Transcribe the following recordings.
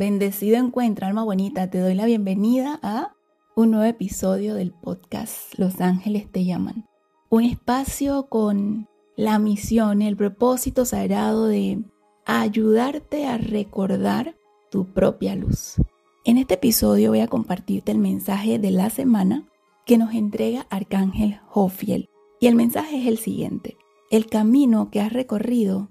Bendecido encuentro, alma bonita. Te doy la bienvenida a un nuevo episodio del podcast Los Ángeles te llaman. Un espacio con la misión, el propósito sagrado de ayudarte a recordar tu propia luz. En este episodio voy a compartirte el mensaje de la semana que nos entrega Arcángel Jofiel. Y el mensaje es el siguiente. El camino que has recorrido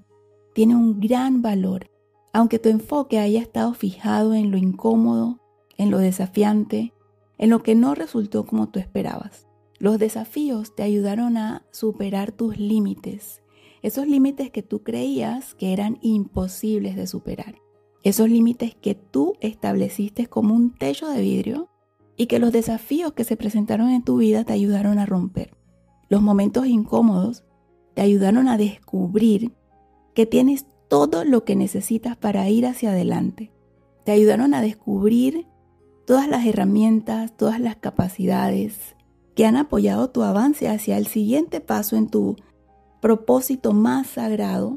tiene un gran valor, aunque tu enfoque haya estado fijado en lo incómodo, en lo desafiante, en lo que no resultó como tú esperabas. Los desafíos te ayudaron a superar tus límites, esos límites que tú creías que eran imposibles de superar, esos límites que tú estableciste como un techo de vidrio y que los desafíos que se presentaron en tu vida te ayudaron a romper. Los momentos incómodos te ayudaron a descubrir que tienes todo lo que necesitas para ir hacia adelante. Te ayudaron a descubrir todas las herramientas, todas las capacidades que han apoyado tu avance hacia el siguiente paso en tu propósito más sagrado,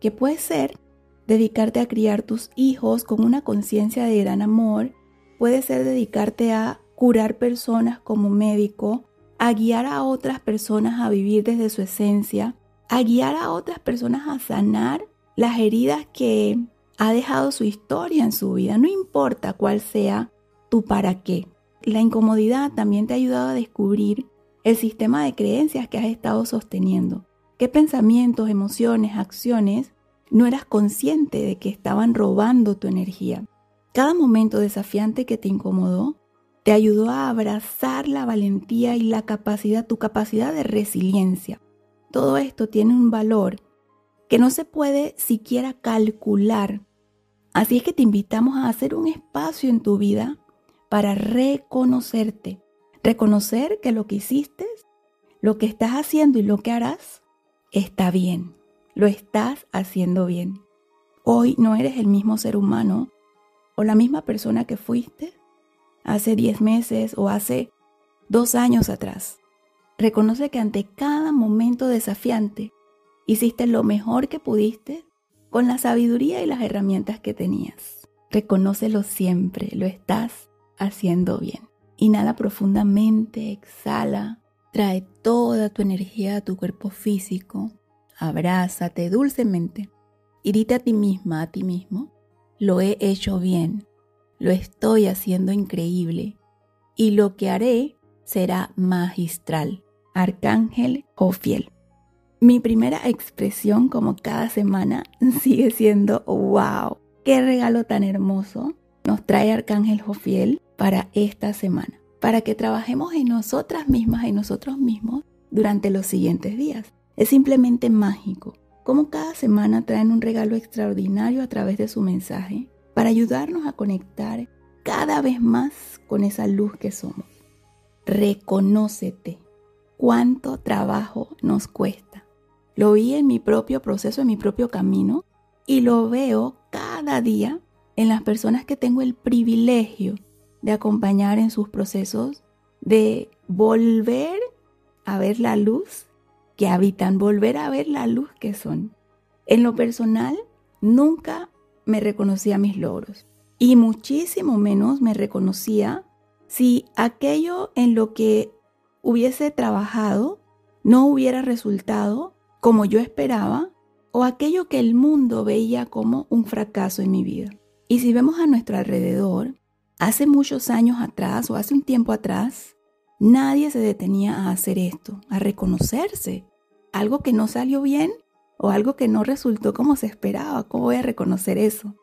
que puede ser dedicarte a criar tus hijos con una conciencia de gran amor, puede ser dedicarte a curar personas como médico, a guiar a otras personas a vivir desde su esencia, a guiar a otras personas a sanar las heridas que ha dejado su historia en su vida, no importa cuál sea tu para qué. La incomodidad también te ha ayudado a descubrir el sistema de creencias que has estado sosteniendo. ¿Qué pensamientos, emociones, acciones no eras consciente de que estaban robando tu energía? Cada momento desafiante que te incomodó te ayudó a abrazar la valentía y la capacidad, tu capacidad de resiliencia. Todo esto tiene un valor que no se puede siquiera calcular. Así es que te invitamos a hacer un espacio en tu vida para reconocerte. Reconocer que lo que hiciste, lo que estás haciendo y lo que harás está bien. Lo estás haciendo bien. Hoy no eres el mismo ser humano o la misma persona que fuiste hace 10 meses o hace dos años atrás. Reconoce que ante cada momento desafiante hiciste lo mejor que pudiste con la sabiduría y las herramientas que tenías. Reconócelo siempre, lo estás haciendo bien. Inhala profundamente, exhala, trae toda tu energía a tu cuerpo físico, abrázate dulcemente y a ti misma, a ti mismo, lo he hecho bien, lo estoy haciendo increíble y lo que haré será magistral. Arcángel Jofiel. Mi primera expresión como cada semana sigue siendo wow, qué regalo tan hermoso nos trae Arcángel Jofiel para esta semana, para que trabajemos en nosotras mismas y nosotros mismos durante los siguientes días. Es simplemente mágico, como cada semana traen un regalo extraordinario a través de su mensaje para ayudarnos a conectar cada vez más con esa luz que somos. Reconócete cuánto trabajo nos cuesta. Lo vi en mi propio proceso, en mi propio camino, y lo veo cada día en las personas que tengo el privilegio de acompañar en sus procesos de volver a ver la luz que habitan, volver a ver la luz que son. En lo personal, nunca me reconocía mis logros y muchísimo menos me reconocía si aquello en lo que hubiese trabajado no hubiera resultado como yo esperaba o aquello que el mundo veía como un fracaso en mi vida. Y si vemos a nuestro alrededor, hace muchos años atrás o hace un tiempo atrás, nadie se detenía a hacer esto, a reconocerse. Algo que no salió bien o algo que no resultó como se esperaba. ¿Cómo voy a reconocer eso?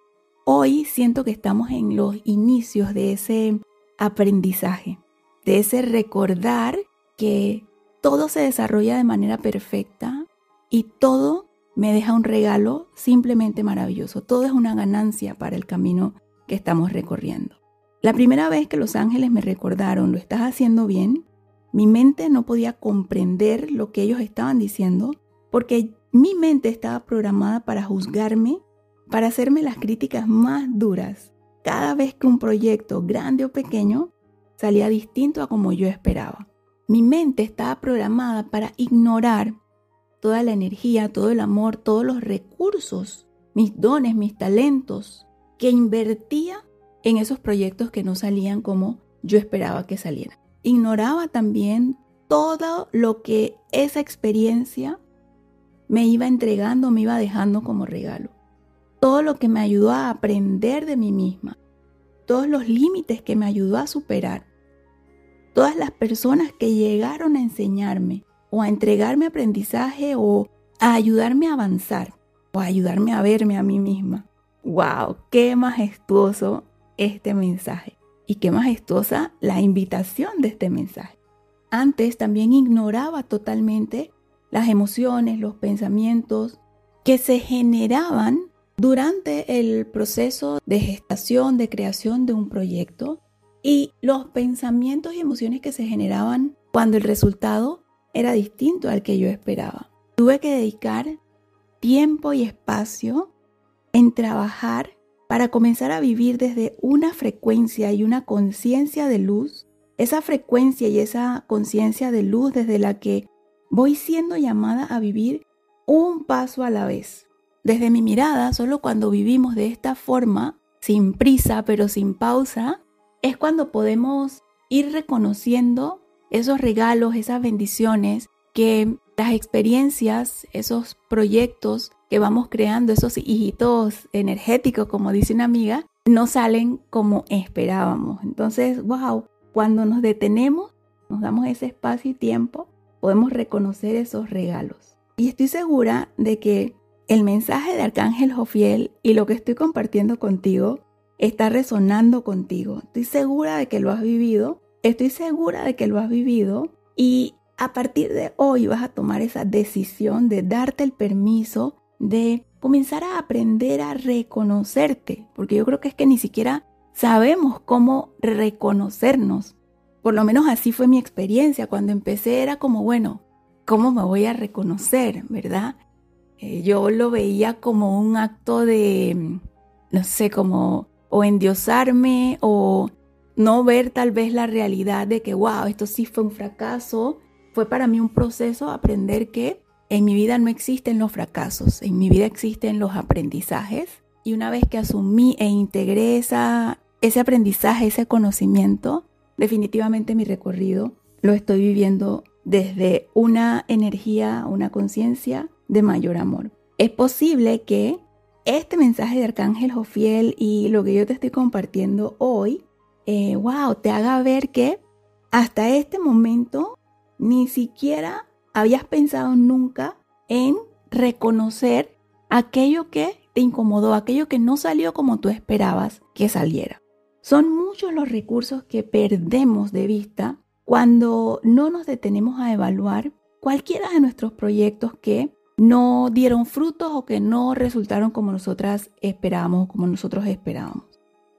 Hoy siento que estamos en los inicios de ese aprendizaje, de ese recordar que todo se desarrolla de manera perfecta y todo me deja un regalo simplemente maravilloso. Todo es una ganancia para el camino que estamos recorriendo. La primera vez que los ángeles me recordaron, lo estás haciendo bien, mi mente no podía comprender lo que ellos estaban diciendo porque mi mente estaba programada para juzgarme, para hacerme las críticas más duras cada vez que un proyecto, grande o pequeño, salía distinto a como yo esperaba. Mi mente estaba programada para ignorar toda la energía, todo el amor, todos los recursos, mis dones, mis talentos que invertía en esos proyectos que no salían como yo esperaba que salieran. Ignoraba también todo lo que esa experiencia me iba entregando, me iba dejando como regalo. Todo lo que me ayudó a aprender de mí misma. Todos los límites que me ayudó a superar. Todas las personas que llegaron a enseñarme o a entregarme aprendizaje o a ayudarme a avanzar o a ayudarme a verme a mí misma. ¡Wow! ¡Qué majestuoso este mensaje! Y qué majestuosa la invitación de este mensaje. Antes también ignoraba totalmente las emociones, los pensamientos que se generaban durante el proceso de gestación, de creación de un proyecto y los pensamientos y emociones que se generaban cuando el resultado era distinto al que yo esperaba. Tuve que dedicar tiempo y espacio en trabajar para comenzar a vivir desde una frecuencia y una conciencia de luz, esa frecuencia y esa conciencia de luz desde la que voy siendo llamada a vivir un paso a la vez. Desde mi mirada, solo cuando vivimos de esta forma, sin prisa pero sin pausa, es cuando podemos ir reconociendo esos regalos, esas bendiciones que las experiencias, esos proyectos que vamos creando, esos hijitos energéticos, como dice una amiga, no salen como esperábamos. Entonces, wow, cuando nos detenemos, nos damos ese espacio y tiempo, podemos reconocer esos regalos. Y estoy segura de que el mensaje de Arcángel Jofiel y lo que estoy compartiendo contigo está resonando contigo. Estoy segura de que lo has vivido, estoy segura de que lo has vivido y a partir de hoy vas a tomar esa decisión de darte el permiso de comenzar a aprender a reconocerte, porque yo creo que es que ni siquiera sabemos cómo reconocernos. Por lo menos así fue mi experiencia. Cuando empecé era como, bueno, ¿cómo me voy a reconocer, verdad? Eh, yo lo veía como un acto de, no sé, como o endiosarme o no ver tal vez la realidad de que, wow, esto sí fue un fracaso fue para mí un proceso aprender que en mi vida no existen los fracasos, en mi vida existen los aprendizajes. Y una vez que asumí e integré ese aprendizaje, ese conocimiento, definitivamente mi recorrido lo estoy viviendo desde una energía, una conciencia de mayor amor. Es posible que este mensaje de Arcángel Jofiel y lo que yo te estoy compartiendo hoy, eh, wow, te haga ver que hasta este momento ni siquiera habías pensado nunca en reconocer aquello que te incomodó, aquello que no salió como tú esperabas que saliera. Son muchos los recursos que perdemos de vista cuando no nos detenemos a evaluar cualquiera de nuestros proyectos que no dieron frutos o que no resultaron como nosotras esperábamos, como nosotros esperábamos.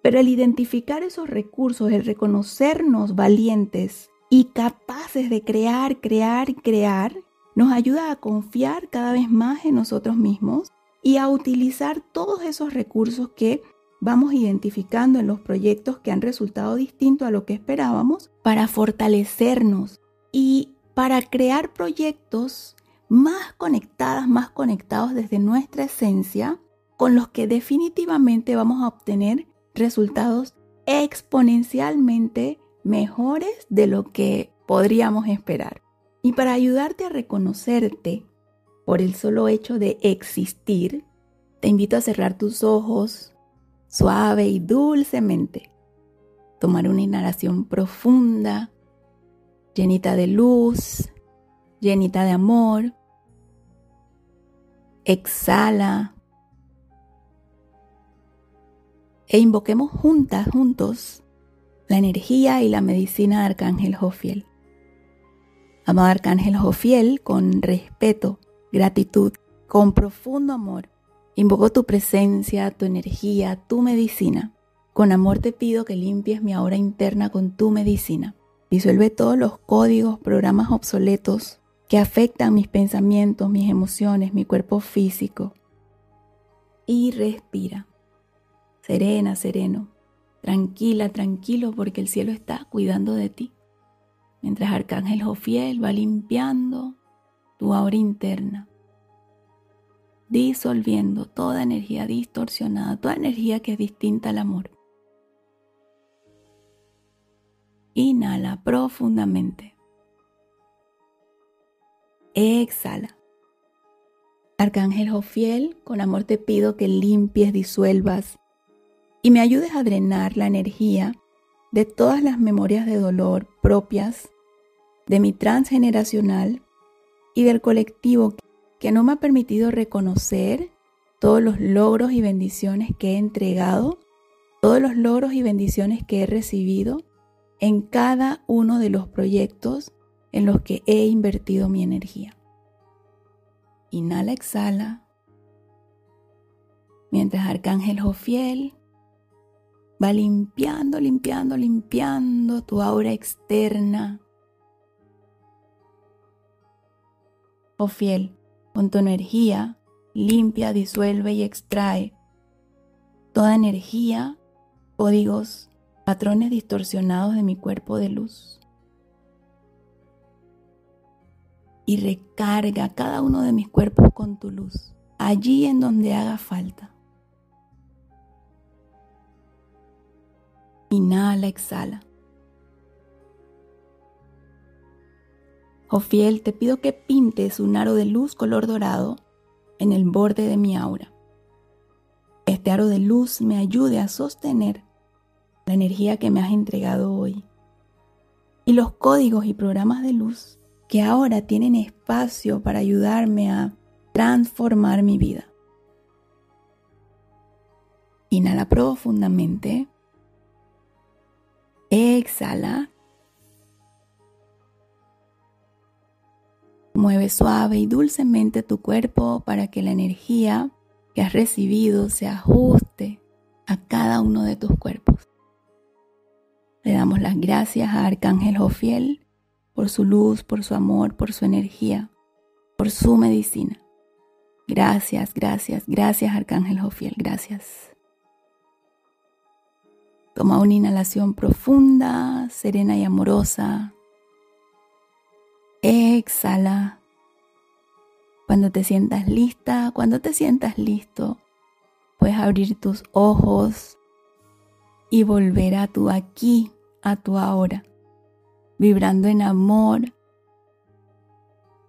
Pero el identificar esos recursos, el reconocernos valientes y capaces de crear, crear, crear, nos ayuda a confiar cada vez más en nosotros mismos y a utilizar todos esos recursos que vamos identificando en los proyectos que han resultado distintos a lo que esperábamos para fortalecernos y para crear proyectos más conectadas, más conectados desde nuestra esencia, con los que definitivamente vamos a obtener resultados exponencialmente mejores de lo que podríamos esperar. Y para ayudarte a reconocerte por el solo hecho de existir, te invito a cerrar tus ojos suave y dulcemente. Tomar una inhalación profunda, llenita de luz, llenita de amor. Exhala. E invoquemos juntas, juntos, la energía y la medicina de Arcángel Jofiel. Amado Arcángel Jofiel, con respeto, gratitud, con profundo amor, invoco tu presencia, tu energía, tu medicina. Con amor te pido que limpies mi aura interna con tu medicina. Disuelve todos los códigos, programas obsoletos que afectan mis pensamientos, mis emociones, mi cuerpo físico. Y respira. Serena, sereno. Tranquila, tranquilo, porque el cielo está cuidando de ti. Mientras Arcángel Jofiel va limpiando tu aura interna, disolviendo toda energía distorsionada, toda energía que es distinta al amor. Inhala profundamente. Exhala. Arcángel Jofiel, con amor te pido que limpies, disuelvas y me ayudes a drenar la energía de todas las memorias de dolor propias de mi transgeneracional y del colectivo que no me ha permitido reconocer todos los logros y bendiciones que he entregado, todos los logros y bendiciones que he recibido en cada uno de los proyectos en los que he invertido mi energía. Inhala, exhala. Mientras Arcángel Jofiel va limpiando, limpiando, limpiando tu aura externa. Jofiel, con tu energía, limpia, disuelve y extrae toda energía, códigos, patrones distorsionados de mi cuerpo de luz. y recarga cada uno de mis cuerpos con tu luz, allí en donde haga falta. Inhala, exhala. Jofiel, te pido que pintes un aro de luz color dorado en el borde de mi aura. Este aro de luz me ayude a sostener la energía que me has entregado hoy y los códigos y programas de luz que ahora tienen espacio para ayudarme a transformar mi vida. Inhala profundamente. Exhala. Mueve suave y dulcemente tu cuerpo para que la energía que has recibido se ajuste a cada uno de tus cuerpos. Le damos las gracias a Arcángel Jofiel por su luz, por su amor, por su energía, por su medicina. Gracias, gracias, gracias Arcángel Jofiel, gracias. Toma una inhalación profunda, serena y amorosa. Exhala. Cuando te sientas lista, cuando te sientas listo, puedes abrir tus ojos y volver a tu aquí, a tu ahora vibrando en amor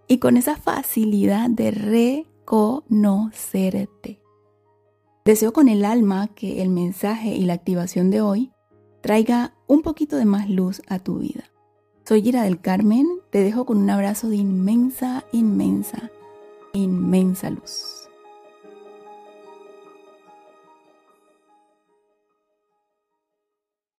y con esa facilidad de reconocerte. Deseo con el alma que el mensaje y la activación de hoy traiga un poquito de más luz a tu vida. Soy Gira del Carmen, te dejo con un abrazo de inmensa, inmensa, inmensa luz.